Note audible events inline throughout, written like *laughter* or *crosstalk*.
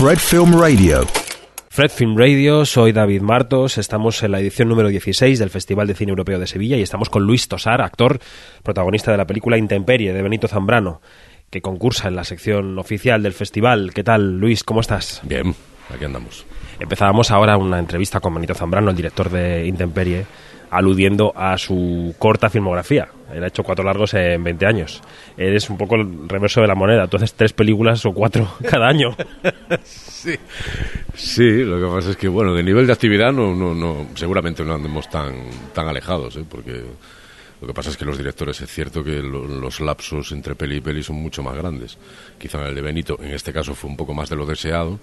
Fred Film Radio. Fred Film Radio, soy David Martos, estamos en la edición número 16 del Festival de Cine Europeo de Sevilla y estamos con Luis Tosar, actor, protagonista de la película Intemperie de Benito Zambrano, que concursa en la sección oficial del festival. ¿Qué tal, Luis? ¿Cómo estás? Bien, aquí andamos. Empezábamos ahora una entrevista con Benito Zambrano, el director de Intemperie, aludiendo a su corta filmografía. Él ha hecho cuatro largos en 20 años. Eres un poco el reverso de la moneda. Tú haces tres películas o cuatro *laughs* cada año. sí. sí, lo que pasa es que, bueno, de nivel de actividad no, no, no seguramente no andemos tan, tan alejados, ¿eh? porque lo que pasa es que los directores, es cierto que los lapsos entre peli y peli son mucho más grandes. Quizá en el de Benito, en este caso, fue un poco más de lo deseado,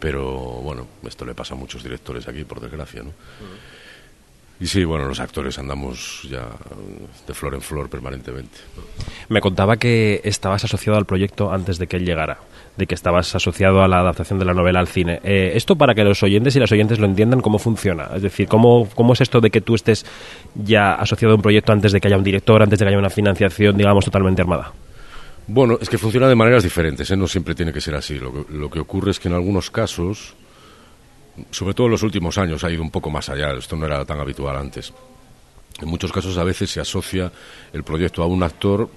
pero bueno, esto le pasa a muchos directores aquí, por desgracia, ¿no? Y sí, bueno, los actores andamos ya de flor en flor permanentemente. Me contaba que estabas asociado al proyecto antes de que él llegara, de que estabas asociado a la adaptación de la novela al cine. Eh, esto para que los oyentes y las oyentes lo entiendan, ¿cómo funciona? Es decir, ¿cómo, ¿cómo es esto de que tú estés ya asociado a un proyecto antes de que haya un director, antes de que haya una financiación, digamos, totalmente armada? Bueno, es que funciona de maneras diferentes, ¿eh? no siempre tiene que ser así. Lo que, lo que ocurre es que en algunos casos sobre todo en los últimos años, ha ido un poco más allá. Esto no era tan habitual antes. En muchos casos a veces se asocia el proyecto a un actor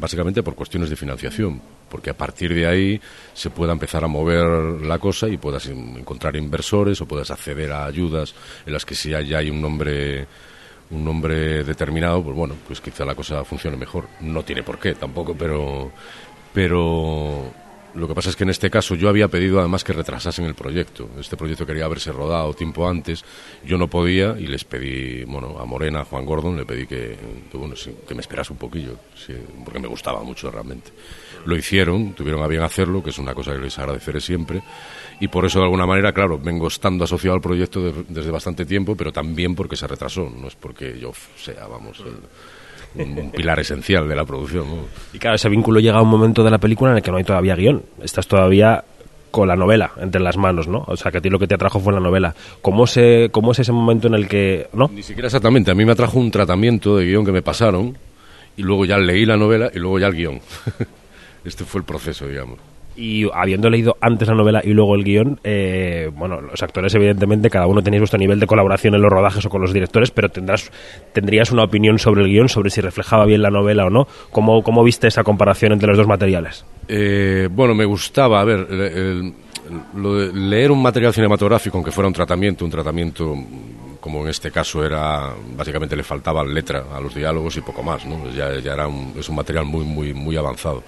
básicamente por cuestiones de financiación, porque a partir de ahí se pueda empezar a mover la cosa y puedas encontrar inversores o puedas acceder a ayudas en las que si ya hay un nombre un nombre determinado, pues bueno, pues quizá la cosa funcione mejor. No tiene por qué tampoco, pero pero lo que pasa es que en este caso yo había pedido además que retrasasen el proyecto. Este proyecto quería haberse rodado tiempo antes. Yo no podía y les pedí, bueno, a Morena, a Juan Gordon, le pedí que, bueno, que me esperase un poquillo, porque me gustaba mucho realmente. Lo hicieron, tuvieron a bien hacerlo, que es una cosa que les agradeceré siempre. Y por eso, de alguna manera, claro, vengo estando asociado al proyecto desde bastante tiempo, pero también porque se retrasó. No es porque yo sea, vamos un pilar esencial de la producción. Y claro, ese vínculo llega a un momento de la película en el que no hay todavía guion. Estás todavía con la novela entre las manos, ¿no? O sea, que a ti lo que te atrajo fue la novela. ¿Cómo, se, ¿Cómo es ese momento en el que...? ¿no? Ni siquiera exactamente. A mí me atrajo un tratamiento de guion que me pasaron y luego ya leí la novela y luego ya el guion. *laughs* este fue el proceso, digamos y habiendo leído antes la novela y luego el guion, eh, bueno, los actores evidentemente cada uno tenéis vuestro nivel de colaboración en los rodajes o con los directores, pero tendrás, tendrías una opinión sobre el guion, sobre si reflejaba bien la novela o no. ¿Cómo, cómo viste esa comparación entre los dos materiales? Eh, bueno, me gustaba, a ver, lo de leer un material cinematográfico, aunque fuera un tratamiento, un tratamiento como en este caso era, básicamente le faltaba letra a los diálogos y poco más, ¿no? Ya, ya era un, es un material muy, muy, muy avanzado.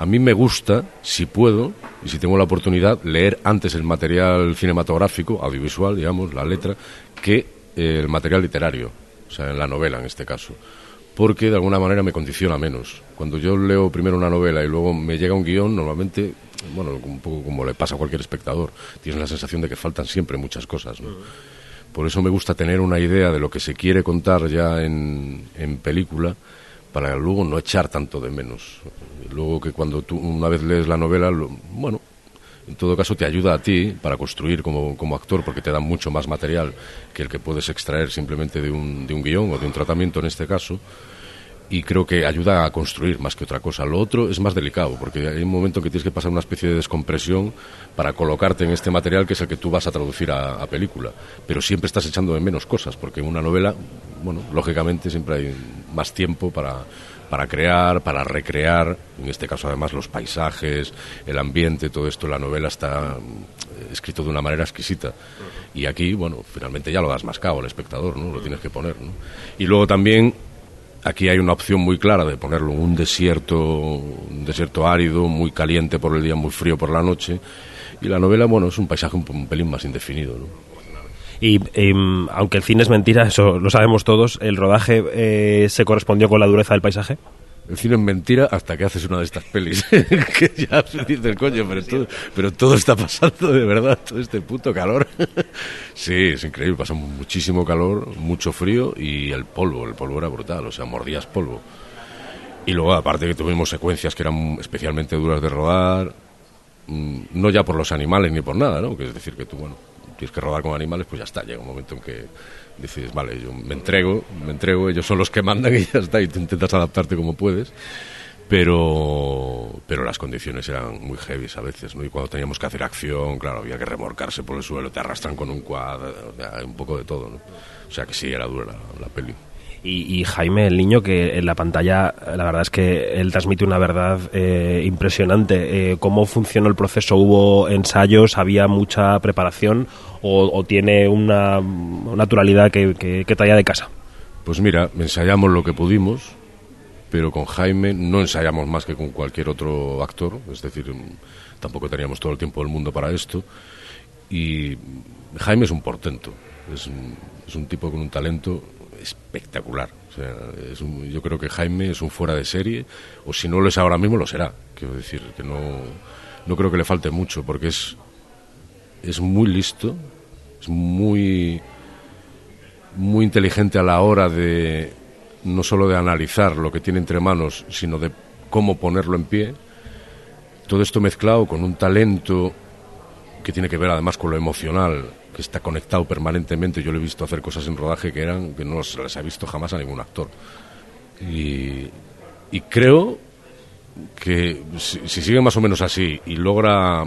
A mí me gusta, si puedo, y si tengo la oportunidad, leer antes el material cinematográfico, audiovisual, digamos, la letra, que eh, el material literario, o sea, en la novela en este caso. Porque de alguna manera me condiciona menos. Cuando yo leo primero una novela y luego me llega un guion, normalmente, bueno, un poco como le pasa a cualquier espectador, tienes la sensación de que faltan siempre muchas cosas. Por eso me gusta tener una idea de lo que se quiere contar ya en, en película para luego no echar tanto de menos. Luego que cuando tú una vez lees la novela, bueno, en todo caso te ayuda a ti para construir como, como, actor porque te da mucho más material que el que puedes extraer simplemente de un, de un guion o de un tratamiento en este caso y creo que ayuda a construir más que otra cosa. Lo otro es más delicado, porque hay un momento que tienes que pasar una especie de descompresión para colocarte en este material que es el que tú vas a traducir a, película. Pero siempre estás echando de menos cosas, porque en una novela, bueno, lógicamente siempre hay más tiempo para, para crear, para recrear, en este caso además los paisajes, el ambiente, todo esto, la novela está eh, escrito de una manera exquisita. Y aquí, bueno, finalmente ya lo das mascado al espectador, ¿no? Lo tienes que poner, ¿no? Y luego también Aquí hay una opción muy clara de ponerlo en un desierto, un desierto árido, muy caliente por el día, muy frío por la noche. Y la novela, bueno, es un paisaje un, pelín más indefinido. ¿no? Y em, aunque el cine es mentira, eso lo sabemos todos, ¿el rodaje eh, se correspondió con la dureza del paisaje? El cine es mentira hasta que haces una de estas pelis. *laughs* que ya dices, coño, pero todo, está pasando de verdad, todo este puto calor. *laughs* sí, es increíble, pasó muchísimo calor, mucho frío y el polvo, el polvo era brutal, o sea, mordías polvo. Y luego, aparte que tuvimos secuencias que eran especialmente duras de rodar, mm, no ya por los animales ni por nada, ¿no? Que es decir, que tú, bueno, tienes que rodar con animales, pues ya está, llega un momento en que dices, vale, yo me entrego, me entrego, ellos son los que mandan y ya está, y tú intentas adaptarte como puedes. pero pero las condiciones eran muy heavy a veces, ¿no? Y cuando teníamos que hacer acción, claro, había que remorcarse por el suelo, te arrastran con un cuadro, un poco de todo, ¿no? O sea que sí, era dura la, peli. Y, Jaime, el niño que en la pantalla, la verdad es que él transmite una verdad eh, impresionante. Eh, ¿Cómo funcionó el proceso? ¿Hubo ensayos? ¿Había mucha preparación? ¿O, tiene una naturalidad que, que, que traía de casa? Pues mira, ensayamos lo que pudimos pero con Jaime no ensayamos más que con cualquier otro actor, es decir, tampoco teníamos todo el tiempo del mundo para esto. Y Jaime es un portento, es un, tipo con un talento espectacular. yo creo que Jaime es un fuera de serie, o si no lo es ahora mismo, lo será. Quiero decir, que no, no creo que le falte mucho, porque es, es muy listo, es muy, muy inteligente a la hora de no solo de analizar lo que tiene entre manos, sino de cómo ponerlo en pie. Todo esto mezclado con un talento que tiene que ver además con lo emocional, que está conectado permanentemente. Yo le he visto hacer cosas en rodaje que eran que no se las ha visto jamás a ningún actor. Y, creo que si, sigue más o menos así y logra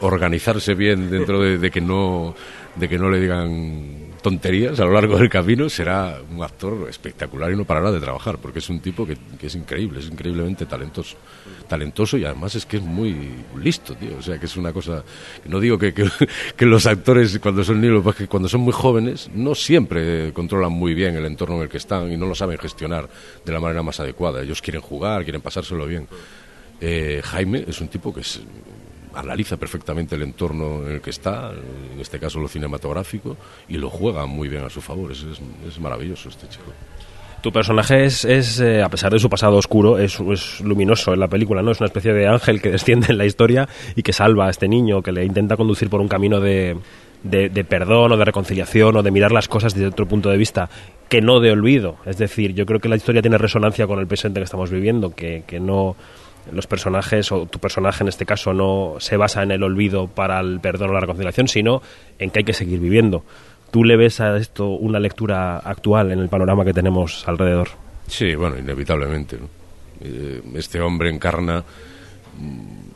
organizarse bien dentro de que no de que no le digan tonterías a lo largo del camino, será un actor espectacular y no parará de trabajar, porque es un tipo que, es increíble, es increíblemente talentoso. Talentoso y además es que es muy listo, tío. O sea, que es una cosa. No digo que, que, los actores, cuando son niños, que cuando son muy jóvenes, no siempre controlan muy bien el entorno en el que están y no lo saben gestionar de la manera más adecuada. Ellos quieren jugar, quieren pasárselo bien. Eh, Jaime es un tipo que es analiza perfectamente el entorno en el que está, en este caso lo cinematográfico, y lo juega muy bien a su favor. Es, maravilloso este chico. Tu personaje es, es eh, a pesar de su pasado oscuro, es, luminoso en la película, ¿no? Es una especie de ángel que *laughs* desciende en la historia y que salva a este niño, que le intenta conducir por un camino de, de, perdón o de reconciliación o de mirar las cosas desde otro punto de vista que no de olvido. Es decir, yo creo que la historia tiene resonancia con el presente que estamos viviendo, que no los personajes, o tu personaje en este caso, no se basa en el olvido para el perdón o la reconciliación, sino en que hay que seguir viviendo. ¿Tú le ves a esto una lectura actual en el panorama que tenemos alrededor? Sí, bueno, inevitablemente. Eh, este hombre encarna mm,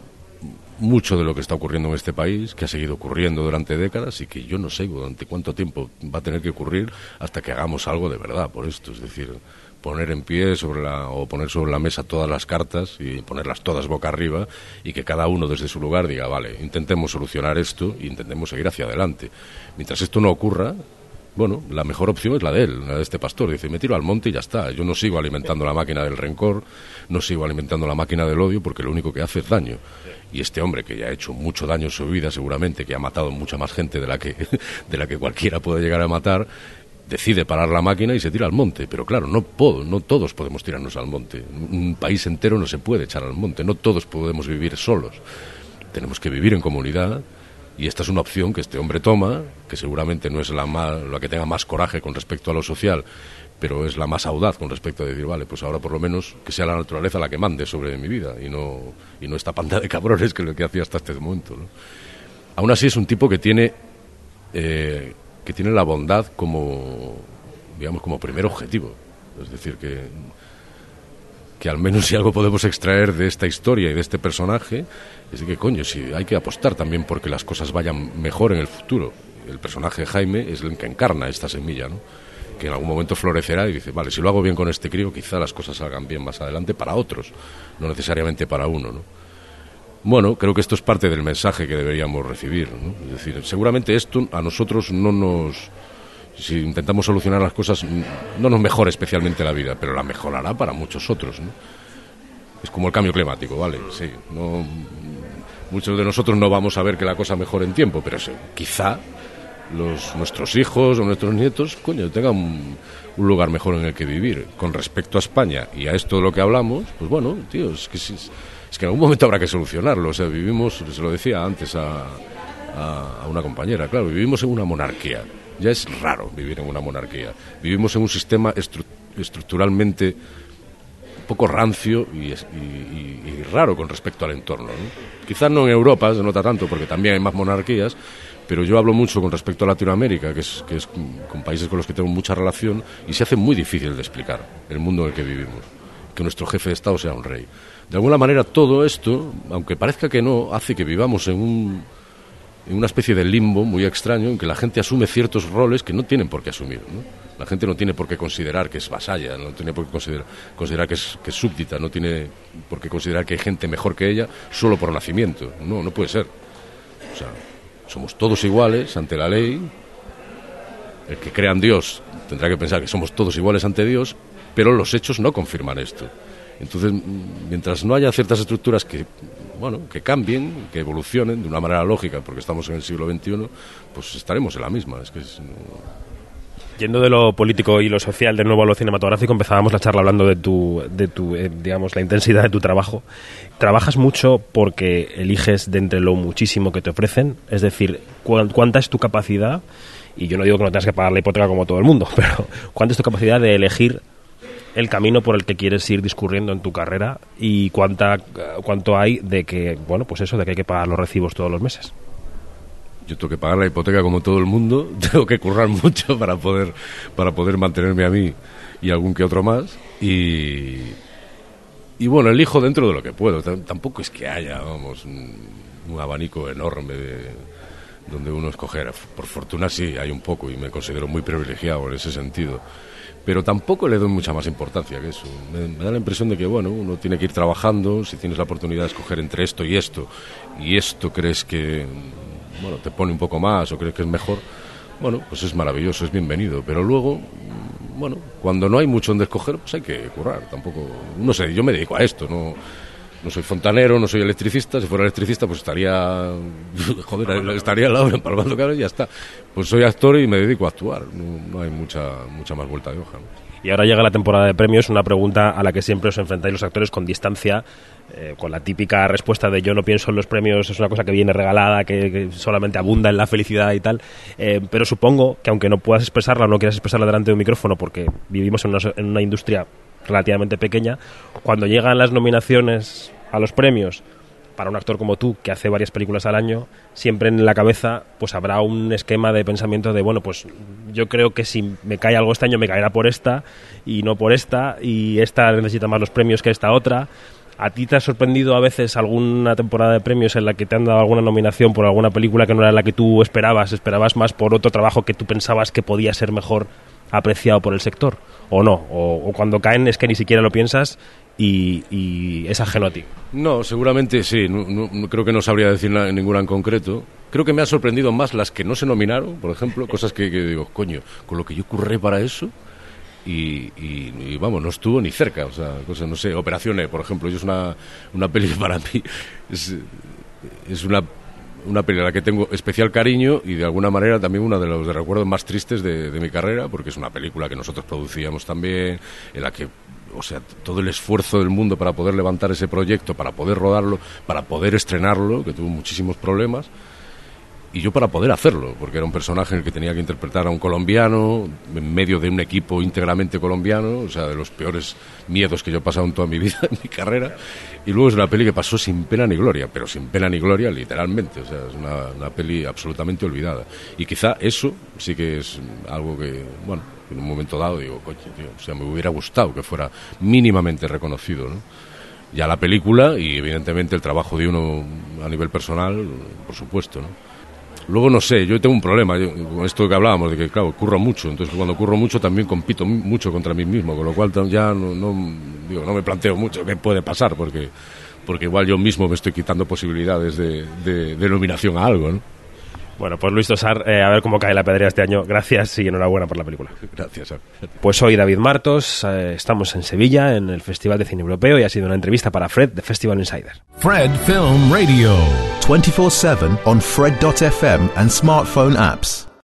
mucho de lo que está ocurriendo en este país, que ha seguido ocurriendo durante décadas y que yo no sé durante cuánto tiempo va a tener que ocurrir hasta que hagamos algo de verdad por esto. Es decir, poner en pie sobre la, o poner sobre la mesa todas las cartas y ponerlas todas boca arriba y que cada uno desde su lugar diga, vale, intentemos solucionar esto e intentemos seguir hacia adelante. Mientras esto no ocurra, bueno, la mejor opción es la de él, la de este pastor. Dice, me tiro al monte y ya está. Yo no sigo alimentando la máquina del rencor, no sigo alimentando la máquina del odio porque lo único que hace es daño. Y este hombre que ya ha hecho mucho daño en su vida seguramente, que ha matado mucha más gente de la que, *laughs* de la que cualquiera puede llegar a matar, decide parar la máquina y se tira al monte. Pero claro, no, puedo, no todos podemos tirarnos al monte. Un país entero no se puede echar al monte. No todos podemos vivir solos. Tenemos que vivir en comunidad. Y esta es una opción que este hombre toma, que seguramente no es la, más, la que tenga más coraje con respecto a lo social, pero es la más audaz con respecto a decir, vale, pues ahora por lo menos que sea la naturaleza la que mande sobre mi vida y no, y no esta panda de cabrones que es lo que hacía hasta este momento. Aún así es un tipo que tiene eh, que tiene la bondad como, digamos, como primer objetivo. Es decir, que, que al menos si algo podemos extraer de esta historia y de este personaje, es que, coño, si hay que apostar también porque las cosas vayan mejor en el futuro. El personaje de Jaime es el que encarna esta semilla, ¿no? que en algún momento florecerá y dice, vale, si lo hago bien con este crío, quizá las cosas salgan bien más adelante para otros, no necesariamente para uno, ¿no? Bueno, creo que esto es parte del mensaje que deberíamos recibir. ¿no? Es decir, seguramente esto a nosotros no nos. Si intentamos solucionar las cosas, no nos mejora especialmente la vida, pero la mejorará para muchos otros. ¿no? Es como el cambio climático, ¿vale? Sí. No, muchos de nosotros no vamos a ver que la cosa mejore en tiempo, pero quizá los, nuestros hijos o nuestros nietos, coño, tengan un, un, lugar mejor en el que vivir. Con respecto a España y a esto de lo que hablamos, pues bueno, tío, es que si es que en algún momento habrá que solucionarlo. O sea, vivimos, se lo decía antes a, una compañera, claro, vivimos en una monarquía. Ya es raro vivir en una monarquía. Vivimos en un sistema estructuralmente un poco rancio y, raro con respecto al entorno. Quizás no en Europa se nota tanto porque también hay más monarquías, pero yo hablo mucho con respecto a Latinoamérica, que es, que es con países con los que tengo mucha relación, y se hace muy difícil de explicar el mundo en el que vivimos que nuestro jefe de Estado sea un rey. De alguna manera todo esto, aunque parezca que no, hace que vivamos en un en una especie de limbo muy extraño en que la gente asume ciertos roles que no tienen por qué asumir. La gente no tiene por qué considerar que es vasalla, no tiene por qué considerar, que, es, que, es, súbdita, no tiene por qué considerar que hay gente mejor que ella solo por nacimiento. No, no puede ser. O sea, somos todos iguales ante la ley. El que crea en Dios tendrá que pensar que somos todos iguales ante Dios, pero los hechos no confirman esto. Entonces, mientras no haya ciertas estructuras que bueno, que cambien, que evolucionen de una manera lógica, porque estamos en el siglo XXI, pues estaremos en la misma. Es que Yendo de lo político y lo social de nuevo a lo cinematográfico, empezábamos la charla hablando de tu, de tu eh, digamos, la intensidad de tu trabajo. ¿Trabajas mucho porque eliges de entre lo muchísimo que te ofrecen? Es decir, ¿cuánta es tu capacidad? Y yo no digo que no tengas que pagar la hipoteca como todo el mundo, *laughs* pero ¿cuánta es tu capacidad de elegir el camino por el que quieres ir discurriendo en tu carrera y cuánta, cuánto hay de que, bueno, pues eso, de que hay que pagar los recibos todos los meses. Yo tengo que pagar la hipoteca como todo el mundo, *laughs* tengo que currar mucho para poder, para poder mantenerme a mí y algún que otro más. Y, y bueno, elijo dentro de lo que puedo. Tampoco es que haya, vamos, un, abanico enorme de, donde uno escoger. Por fortuna sí, hay un poco y me considero muy privilegiado en ese sentido pero tampoco le doy mucha más importancia que eso. Me, da la impresión de que, bueno, uno tiene que ir trabajando, si tienes la oportunidad de escoger entre esto y esto, y esto crees que, bueno, te pone un poco más o crees que es mejor, bueno, pues es maravilloso, es bienvenido, pero luego, bueno, cuando no hay mucho donde escoger, pues hay que currar, tampoco, no sé, yo me dedico a esto, no no soy fontanero, no soy electricista. Si fuera electricista, pues estaría. *laughs* Joder, estaría al lado empalmando cabras y ya está. Pues soy actor y me dedico a actuar. No, hay mucha, mucha más vuelta de hoja. Y ahora llega la temporada de premios, una pregunta a la que siempre os enfrentáis los actores con distancia, eh, con la típica respuesta de yo no pienso en los premios, es una cosa que viene regalada, que, solamente abunda en la felicidad y tal. Eh, pero supongo que aunque no puedas expresarla o no quieras expresarla delante de un micrófono, porque vivimos en una, en una industria relativamente pequeña, cuando llegan las nominaciones a los premios para un actor como tú, que hace varias películas al año, siempre en la cabeza pues habrá un esquema de pensamiento de, bueno, pues yo creo que si me cae algo este año me caerá por esta y no por esta, y esta necesita más los premios que esta otra. ¿A ti te ha sorprendido a veces alguna temporada de premios en la que te han dado alguna nominación por alguna película que no era la que tú esperabas? ¿Esperabas más por otro trabajo que tú pensabas que podía ser mejor apreciado por el sector? ¿O no? ¿O, cuando caen es que ni siquiera lo piensas y, es ajeno a ti? No, seguramente sí. No, creo que no sabría decir ninguna en concreto. Creo que me ha sorprendido más las que no se nominaron, por ejemplo, cosas que, digo, coño, con lo que yo curré para eso. Y, vamos, no estuvo ni cerca, o sea, cosas, no sé, Operaciones, por ejemplo, yo es una, una peli para mí, es una una película a la que tengo especial cariño y de alguna manera también uno de los recuerdos más tristes de, mi carrera, porque es una película que nosotros producíamos también, en la que o sea, todo el esfuerzo del mundo para poder levantar ese proyecto, para poder rodarlo, para poder estrenarlo, que tuvo muchísimos problemas, y yo para poder hacerlo, porque era un personaje el que tenía que interpretar a un colombiano en medio de un equipo íntegramente colombiano, o sea, de los peores miedos que yo he pasado en toda mi *laughs* vida, en mi carrera, y luego es una peli que pasó sin pena ni gloria, pero sin pena ni gloria literalmente, o sea, es una, peli absolutamente olvidada. Y quizá eso sí que es algo que, bueno, en un momento dado digo, coche, tío, o sea, me hubiera gustado que fuera mínimamente reconocido, ¿no? Ya la película y evidentemente el trabajo de uno a nivel personal, por supuesto, ¿no? Luego no sé, yo tengo un problema con esto que hablábamos, de que claro, curro mucho, entonces cuando curro mucho también compito mucho contra mí mismo, con lo cual ya no, no, digo, no me planteo mucho qué puede pasar, porque, porque igual yo mismo me estoy quitando posibilidades de, de, nominación a algo, ¿no? Bueno, pues Luis Tosar, eh, a ver cómo cae la pedrea este año. Gracias y enhorabuena por la película. Gracias. Pues soy David Martos, eh, estamos en Sevilla, en el Festival de Cine Europeo, y ha sido una entrevista para Fred de Festival Insider. Fred Film Radio. 24-7 on Fred.fm and smartphone apps.